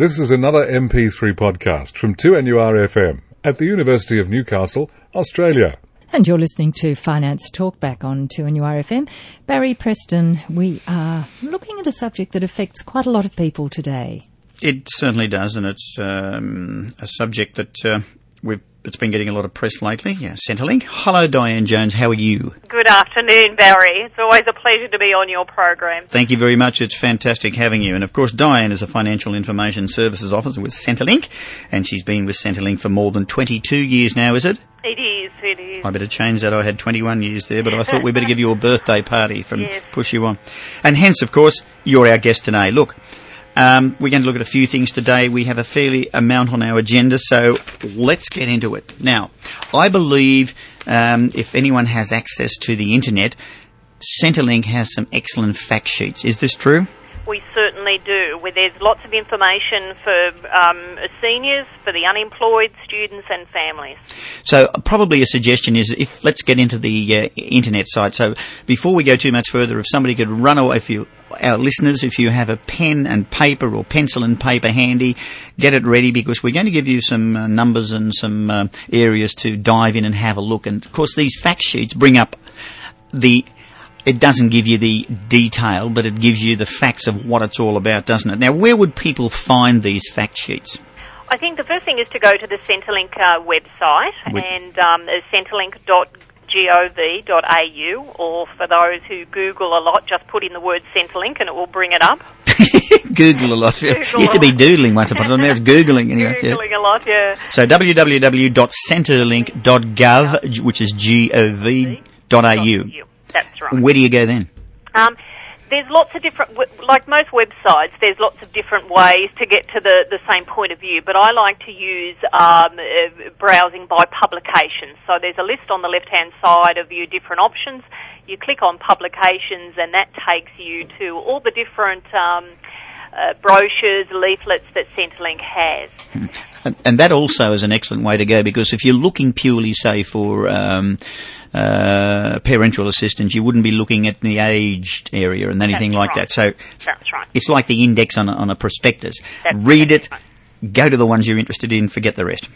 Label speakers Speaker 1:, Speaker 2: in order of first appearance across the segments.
Speaker 1: This is another MP3 podcast from 2NURFM at the University of Newcastle, Australia.
Speaker 2: And you're listening to Finance Talkback on 2NURFM. Barry Preston, we are looking at a subject that affects quite a lot of people today.
Speaker 3: It certainly does, and it's um, a subject that uh, we've it's been getting a lot of press lately. Yeah, Centrelink. Hello, Diane Jones. How are you?
Speaker 4: Good afternoon, Barry. It's always a pleasure to be on your program.
Speaker 3: Thank you very much. It's fantastic having you. And of course, Diane is a financial information services officer with Centrelink, and she's been with Centrelink for more than 22 years now, is it?
Speaker 4: It is, it is.
Speaker 3: I better change that. I had 21 years there, but I thought we better give you a birthday party from
Speaker 4: Yes.
Speaker 3: push you on. And hence, of course, you're our guest today. Look, um, we're going to look at a few things today. We have a fairly amount on our agenda, so let's get into it. Now, I believe um, if anyone has access to the internet, Centrelink has some excellent fact sheets. Is this true?
Speaker 4: We certainly do. Where there's lots of information for um, seniors, for the unemployed, students, and families.
Speaker 3: So uh, probably a suggestion is if let's get into the uh, internet site. So before we go too much further, if somebody could run away, if you, our listeners, if you have a pen and paper or pencil and paper handy, get it ready because we're going to give you some uh, numbers and some uh, areas to dive in and have a look. And of course, these fact sheets bring up the it doesn't give you the detail, but it gives you the facts of what it's all about, doesn't it? Now, where would people find these fact sheets?
Speaker 4: I think the first thing is to go to the Centrelink uh, website
Speaker 3: With-
Speaker 4: and um, centrelink.gov.au, or for those who Google a lot, just put in the word Centrelink and it will bring it up.
Speaker 3: Google a lot.
Speaker 4: Google
Speaker 3: Used to be doodling once upon a time. Now it's Googling anyway. yeah.
Speaker 4: Googling a lot, yeah.
Speaker 3: So www.centrelink.gov, which is G-O-V.au.
Speaker 4: That's right.
Speaker 3: Where do you go then?
Speaker 4: Um, there's lots of different, like most websites, there's lots of different ways to get to the, the same point of view, but I like to use um, uh, browsing by publications. So there's a list on the left-hand side of your different options. You click on publications and that takes you to all the different um, uh, brochures, leaflets that Centrelink has.
Speaker 3: And, and that also is an excellent way to go because if you're looking purely, say, for um, uh, parental assistance, you wouldn't be looking at the aged area and anything
Speaker 4: That's
Speaker 3: like
Speaker 4: right.
Speaker 3: that. So
Speaker 4: That's right.
Speaker 3: it's like the index on a, on a prospectus.
Speaker 4: That's
Speaker 3: Read it,
Speaker 4: exactly
Speaker 3: go to the ones you're interested in, forget the rest.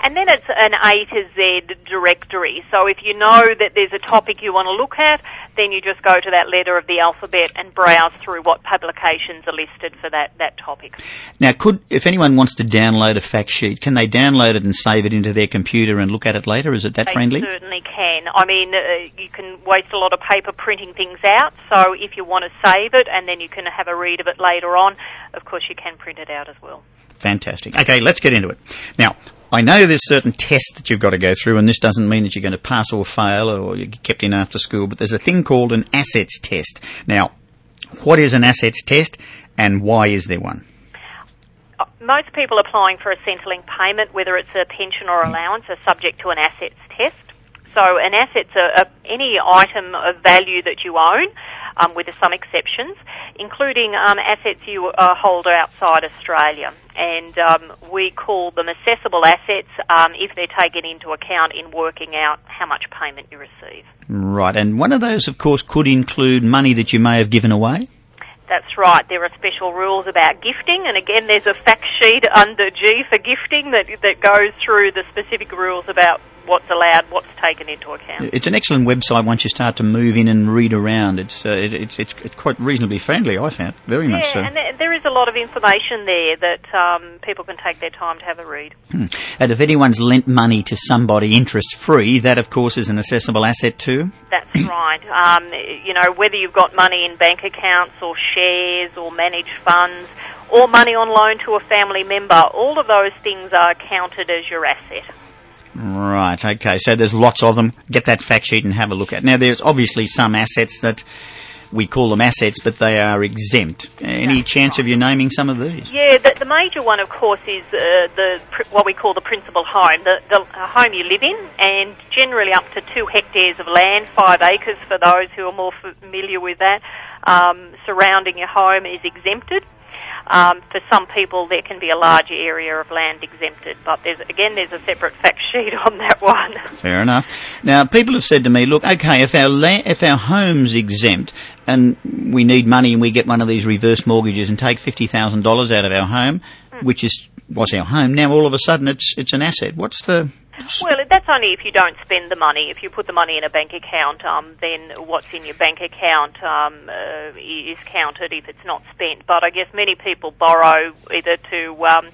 Speaker 4: And then it's an A to Z directory. So if you know that there's a topic you want to look at, then you just go to that letter of the alphabet and browse through what publications are listed for that, that topic.
Speaker 3: Now, could if anyone wants to download a fact sheet, can they download it and save it into their computer and look at it later? Is it that
Speaker 4: They
Speaker 3: friendly?
Speaker 4: certainly can. I mean, uh, you can waste a lot of paper printing things out. So if you want to save it and then you can have a read of it later on, of course you can print it out as well.
Speaker 3: Fantastic. Okay, let's get into it. Now, I know there's certain tests that you've got to go through, and this doesn't mean that you're going to pass or fail or you're kept in after school, but there's a thing called an assets test. Now, what is an assets test and why is there one?
Speaker 4: Most people applying for a Centrelink payment, whether it's a pension or hmm. allowance, are subject to an assets test. So an asset's a, a, any item of value that you own, um, with some exceptions, including um, assets you uh, hold outside Australia. And um, we call them assessable assets um, if they're taken into account in working out how much payment you receive.
Speaker 3: Right, and one of those, of course, could include money that you may have given away.
Speaker 4: That's right. There are special rules about gifting, and again, there's a fact sheet under G for gifting that that goes through the specific rules about what's allowed, what's taken into account.
Speaker 3: It's an excellent website once you start to move in and read around. It's uh, it, it's, it's it's quite reasonably friendly, I found. Very much
Speaker 4: Yeah,
Speaker 3: so.
Speaker 4: and there, is a lot of information there that um, people can take their time to have a read.
Speaker 3: And if anyone's lent money to somebody interest free, that of course is an assessable asset too.
Speaker 4: That's right. Um, you know, whether you've got money in bank accounts or shares or managed funds or money on loan to a family member, all of those things are counted as your asset.
Speaker 3: Right, okay, so there's lots of them. Get that fact sheet and have a look at. Now there's obviously some assets that we call them assets, but they are exempt. Any
Speaker 4: That's
Speaker 3: chance of you naming some of these?
Speaker 4: Yeah, the, the major one, of course, is uh, the what we call the principal home, the, the home you live in, and generally up to two hectares of land, five acres for those who are more familiar with that, um, surrounding your home is exempted. Um, for some people, there can be a large area of land exempted, but there's again there's a separate fact sheet on that one.
Speaker 3: Fair enough. Now, people have said to me, look, okay, if our la- if our home's exempt and we need money and we get one of these reverse mortgages and take fifty thousand dollars out of our home, which is was our home. Now all of a sudden it's it's an asset. What's the
Speaker 4: Well, that's only if you don't spend the money. If you put the money in a bank account, um, then what's in your bank account um, uh, is counted if it's not spent. But I guess many people borrow either to um,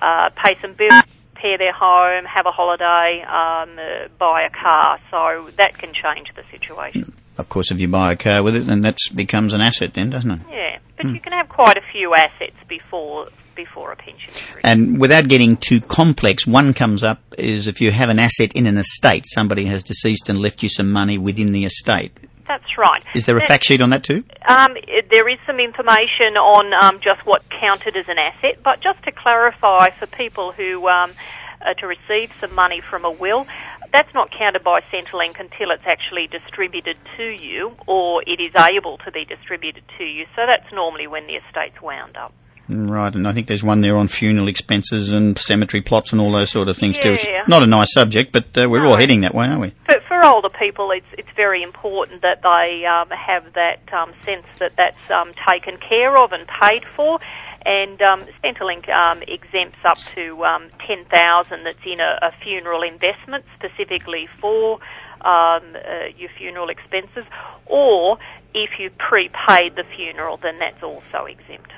Speaker 4: uh, pay some bills, repair their home, have a holiday, um, uh, buy a car. So that can change the situation.
Speaker 3: of course if you buy a car with it then that becomes an asset then, doesn't it?
Speaker 4: Yeah, but you can have quite a few assets before before a pension.
Speaker 3: And without getting too complex, one comes up is if you have an asset in an estate, somebody has deceased and left you some money within the estate.
Speaker 4: That's right.
Speaker 3: Is there a fact sheet on that too?
Speaker 4: Um, there is some information on um, just what counted as an asset, but just to clarify for people who um, are to receive some money from a will, that's not counted by Centrelink until it's actually distributed to you, or it is able to be distributed to you. So that's normally when the estate's wound up.
Speaker 3: Right, and I think there's one there on funeral expenses and cemetery plots and all those sort of things too. It's not a nice subject, but uh, we're all heading that way, aren't we?
Speaker 4: For, for older people, it's it's very important that they um, have that um, sense that that's um, taken care of and paid for. And um, Centrelink um, exempts up to um, ten thousand that's in a, a funeral investment specifically for um, uh, your funeral expenses, or if you prepaid the funeral, then that's also exempt.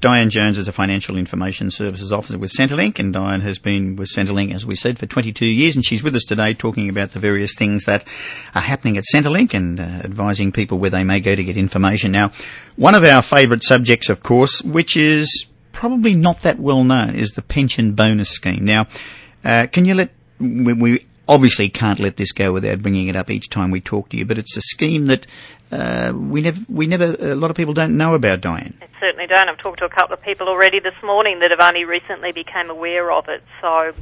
Speaker 3: Diane Jones is a financial information services officer with Centrelink, and Diane has been with Centrelink, as we said, for 22 years, and she's with us today talking about the various things that are happening at Centrelink and uh, advising people where they may go to get information. Now, one of our favourite subjects, of course, which is probably not that well known, is the pension bonus scheme. Now, uh, can you let we, we obviously can't let this go without bringing it up each time we talk to you, but it's a scheme that uh, we never, we never, a lot of people don't know about, Diane.
Speaker 4: I certainly don't. I've talked to a couple of people already this morning that have only recently become aware of it. So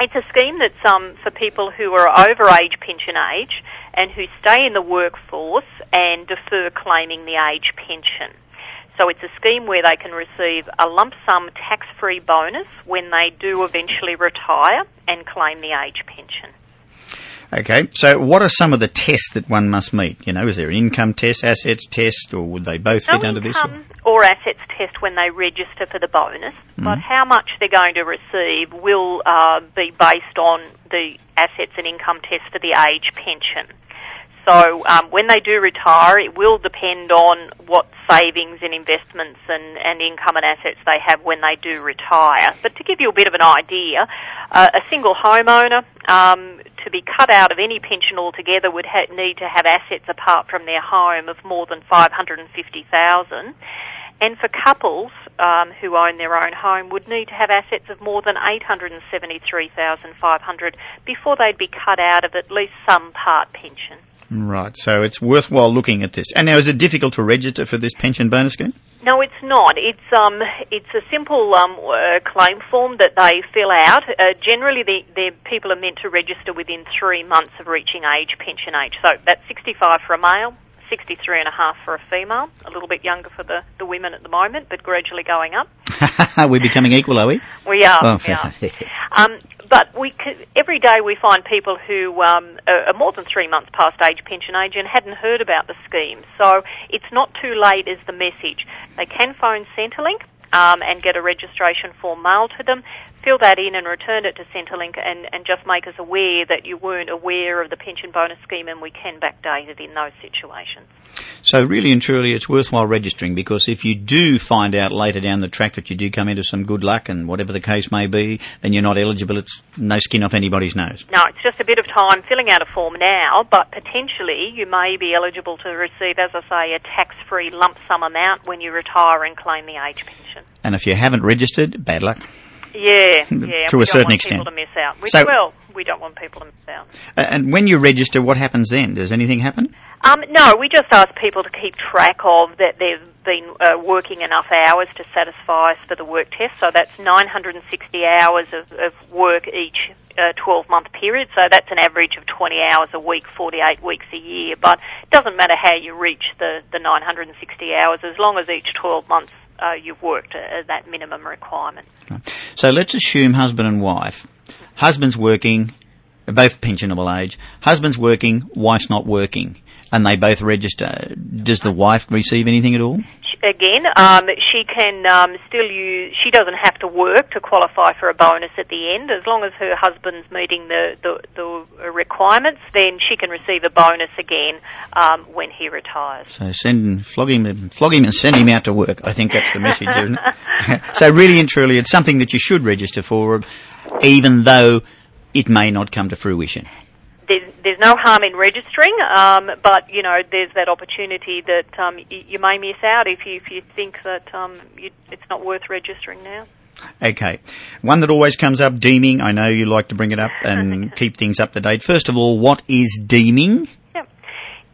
Speaker 4: it's a scheme that's um, for people who are over age pension age and who stay in the workforce and defer claiming the age pension. So it's a scheme where they can receive a lump sum tax-free bonus when they do eventually retire and claim the age pension.
Speaker 3: Okay, so what are some of the tests that one must meet? You know, is there an income test, assets test, or would they both fit under this?
Speaker 4: income or assets test when they register for the bonus, but how much they're going to receive will uh, be based on the assets and income test for the age pension. So um, when they do retire, it will depend on what savings and investments and, and income and assets they have when they do retire. But to give you a bit of an idea, uh, a single homeowner um, to be cut out of any pension altogether would ha- need to have assets apart from their home of more than five hundred and fifty thousand. And for couples um, who own their own home would need to have assets of more than 873,500 before they'd be cut out of at least some part pension.
Speaker 3: Right, so it's worthwhile looking at this. And now, is it difficult to register for this pension bonus scheme?
Speaker 4: No, it's not. It's um, it's a simple um, uh, claim form that they fill out. Uh, generally, the, the people are meant to register within three months of reaching age pension age. So that's 65 for a male, 63 and a half for a female. A little bit younger for the, the women at the moment, but gradually going up.
Speaker 3: We're becoming equal, are we?
Speaker 4: We are.
Speaker 3: Oh,
Speaker 4: we are. Um, but we c- every day we find people who um, are are more than three months past age pension age and hadn't heard about the scheme. So it's not too late is the message. They can phone Centrelink um, and get a registration form mailed to them, fill that in and return it to Centrelink and, and just make us aware that you weren't aware of the pension bonus scheme and we can backdate it in those situations.
Speaker 3: So really and truly, it's worthwhile registering because if you do find out later down the track that you do come into some good luck and whatever the case may be, and you're not eligible, it's no skin off anybody's nose.
Speaker 4: No, it's just a bit of time filling out a form now, but potentially you may be eligible to receive, as I say, a tax-free lump sum amount when you retire and claim the age pension.
Speaker 3: And if you haven't registered, bad luck.
Speaker 4: Yeah, yeah.
Speaker 3: To
Speaker 4: we
Speaker 3: a
Speaker 4: don't
Speaker 3: certain
Speaker 4: want
Speaker 3: extent.
Speaker 4: people to miss out. Which,
Speaker 3: So-
Speaker 4: well, we don't want people to miss out.
Speaker 3: Uh, and when you register, what happens then? Does anything happen?
Speaker 4: Um, no, we just ask people to keep track of that they've been uh, working enough hours to satisfy us for the work test. So that's 960 hours of, of work each uh, 12 month period. So that's an average of 20 hours a week, 48 weeks a year. But it doesn't matter how you reach the, the 960 hours as long as each 12 months uh, you've worked uh, that minimum requirement.
Speaker 3: So let's assume husband and wife. Husband's working, both pensionable age. Husband's working, wife's not working, and they both register. Does the wife receive anything at all?
Speaker 4: Again, um, she can um, still use. She doesn't have to work to qualify for a bonus at the end, as long as her husband's meeting the the, the requirements. Then she can receive a bonus again um, when he retires.
Speaker 3: So send flog him, flog him, and send him out to work. I think that's the message, isn't it? so really and truly, it's something that you should register for, even though it may not come to fruition
Speaker 4: there's, there's no harm in registering, um, but you know there's that opportunity that um, y- you may miss out if you if you think that um, you, it's not worth registering now.
Speaker 3: Okay. One that always comes up, deeming. I know you like to bring it up and keep things up to date. First of all, what is deeming?
Speaker 4: Yeah.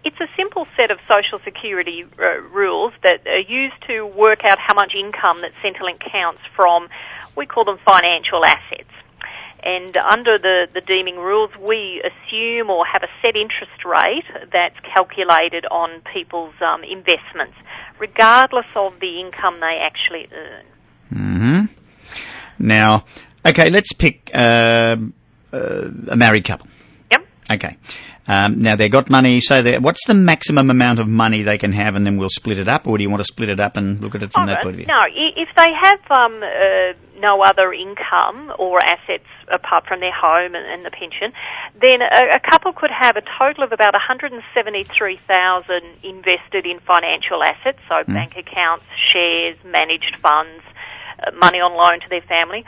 Speaker 4: It's a simple set of social security uh, rules that are used to work out how much income that Centrelink counts from, we call them financial assets. And under the, the deeming rules, we assume or have a set interest rate that's calculated on people's um, investments, regardless of the income they actually earn.
Speaker 3: hmm Now, okay, let's pick uh, uh, a married couple. Okay. Um, now they've got money, so what's the maximum amount of money they can have, and then we'll split it up, or do you want to split it up and look at it from
Speaker 4: oh,
Speaker 3: that point of view?
Speaker 4: No, if they have um, uh, no other income or assets apart from their home and, and the pension, then a, a, couple could have a total of about 173,000 invested in financial assets, so mm. bank accounts, shares, managed funds, uh, money on loan to their family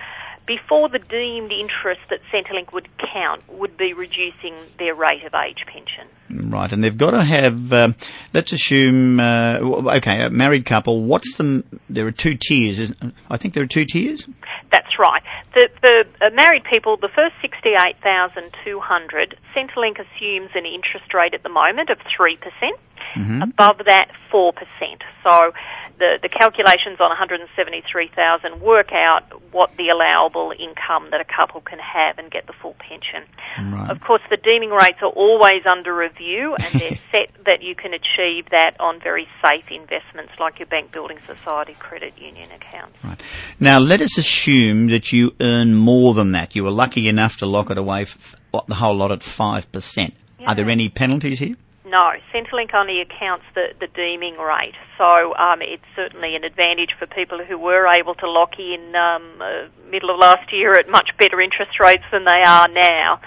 Speaker 4: before the deemed interest that Centrelink would count would be reducing their rate of age pension.
Speaker 3: Right, and they've got to have. Uh, let's assume, uh, okay, a married couple. What's the? There are two tiers. I think there are two tiers.
Speaker 4: That's right. The, the uh, married people, the first sixty-eight thousand two hundred, Centrelink assumes an interest rate at the moment of three percent. Mm-hmm. Above that, four percent. So the, the calculations on 173,000 work out what the allowable income that a couple can have and get the full pension. Right. Of course, the deeming rates are always under review and they're set that you can achieve that on very safe investments like your bank building society credit union accounts.
Speaker 3: Right. Now, let us assume that you earn more than that. You were lucky enough to lock it away, f- the whole lot at 5%. Yeah. Are there any penalties here?
Speaker 4: No, Centrelink only accounts the, the deeming rate, so um, it's certainly an advantage for people who were able to lock in um, uh, middle of last year at much better interest rates than they are now.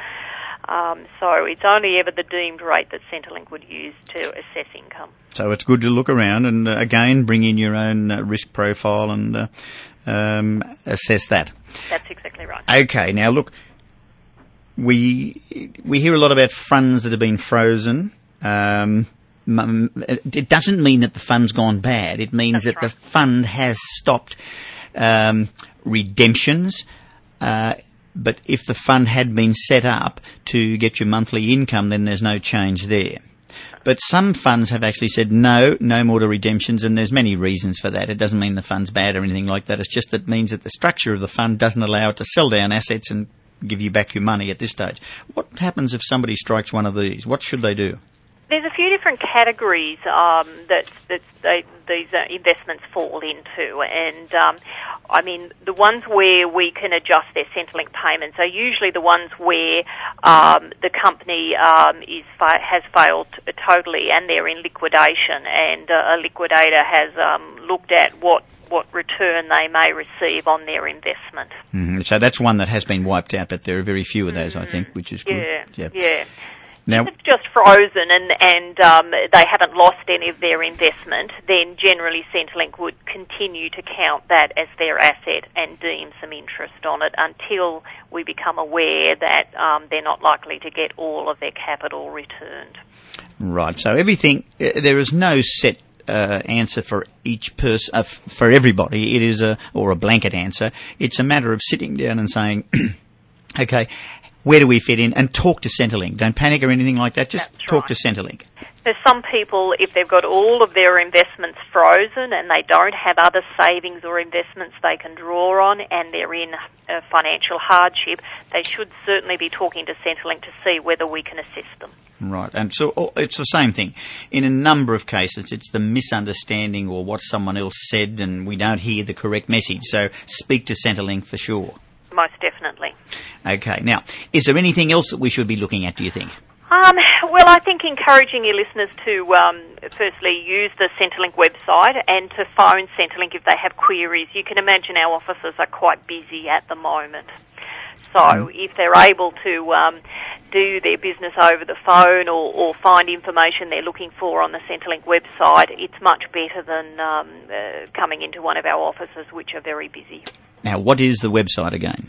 Speaker 4: Um, so it's only ever the deemed rate that Centrelink would use to assess income.
Speaker 3: So it's good to look around and uh, again bring in your own uh, risk profile and uh, um, assess that.
Speaker 4: That's exactly right.
Speaker 3: Okay, now look, we we hear a lot about funds that have been frozen. Um, it doesn't mean that the fund's gone bad. It means That's that right. the fund has stopped um, redemptions. Uh, but if the fund had been set up to get your monthly income, then there's no change there. But some funds have actually said no, no more to redemptions, and there's many reasons for that. It doesn't mean the fund's bad or anything like that. It's just that it means that the structure of the fund doesn't allow it to sell down assets and give you back your money at this stage. What happens if somebody strikes one of these? What should they do?
Speaker 4: There's a few different categories um, that, that they, these investments fall into, and um, I mean the ones where we can adjust their Centrelink payments are usually the ones where um, the company um, is has failed totally and they're in liquidation, and uh, a liquidator has um, looked at what what return they may receive on their investment.
Speaker 3: Mm-hmm. So that's one that has been wiped out, but there are very few of those, mm-hmm. I think, which is good.
Speaker 4: Yeah, yep. yeah. Now, if it's just frozen and and um, they haven't lost any of their investment, then generally Centrelink would continue to count that as their asset and deem some interest on it until we become aware that um, they're not likely to get all of their capital returned.
Speaker 3: Right. So everything uh, there is no set uh, answer for each person, uh, for everybody. It is a, or a blanket answer. It's a matter of sitting down and saying, okay, where do we fit in, and talk to Centrelink. Don't panic or anything like that. Just
Speaker 4: That's
Speaker 3: talk
Speaker 4: right.
Speaker 3: to Centrelink.
Speaker 4: There's some people, if they've got all of their investments frozen and they don't have other savings or investments they can draw on and they're in financial hardship, they should certainly be talking to Centrelink to see whether we can assist them.
Speaker 3: Right, and so oh, it's the same thing. In a number of cases, it's the misunderstanding or what someone else said and we don't hear the correct message. So speak to Centrelink for sure.
Speaker 4: Most definitely.
Speaker 3: Okay. Now, is there anything else that we should be looking at, do you think?
Speaker 4: Um, well, I think encouraging your listeners to um, firstly use the Centrelink website and to phone Centrelink if they have queries. You can imagine our offices are quite busy at the moment. So mm. if they're able to um, do their business over the phone or, or, find information they're looking for on the Centrelink website, it's much better than um, uh, coming into one of our offices, which are very busy.
Speaker 3: Now, what is the website again?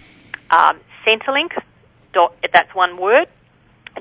Speaker 4: Um, Centrelink. Dot, that's one word.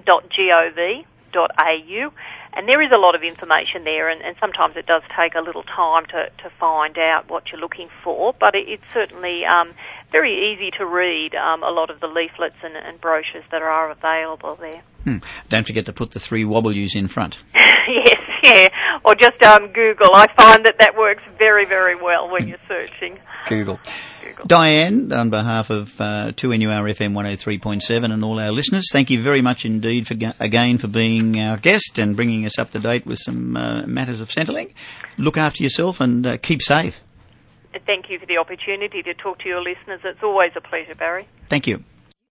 Speaker 4: Dot gov. Dot au. And there is a lot of information there, and, and sometimes it does take a little time to, to find out what you're looking for, but it, it's certainly um, very easy to read um, a lot of the leaflets and, and, brochures that are available there.
Speaker 3: Hmm. Don't forget to put the three W's in front.
Speaker 4: yes, yeah. Or just um, Google. I find that that works very, very well when you're searching.
Speaker 3: Google. Google. Diane, on behalf of uh, 2NURFM 103.7 and all our listeners, thank you very much indeed for again for being our guest and bringing us up to date with some uh, matters of Centrelink. Look after yourself and uh, keep safe
Speaker 4: thank you for the opportunity to talk to your listeners. It's always a pleasure, Barry.
Speaker 3: Thank you.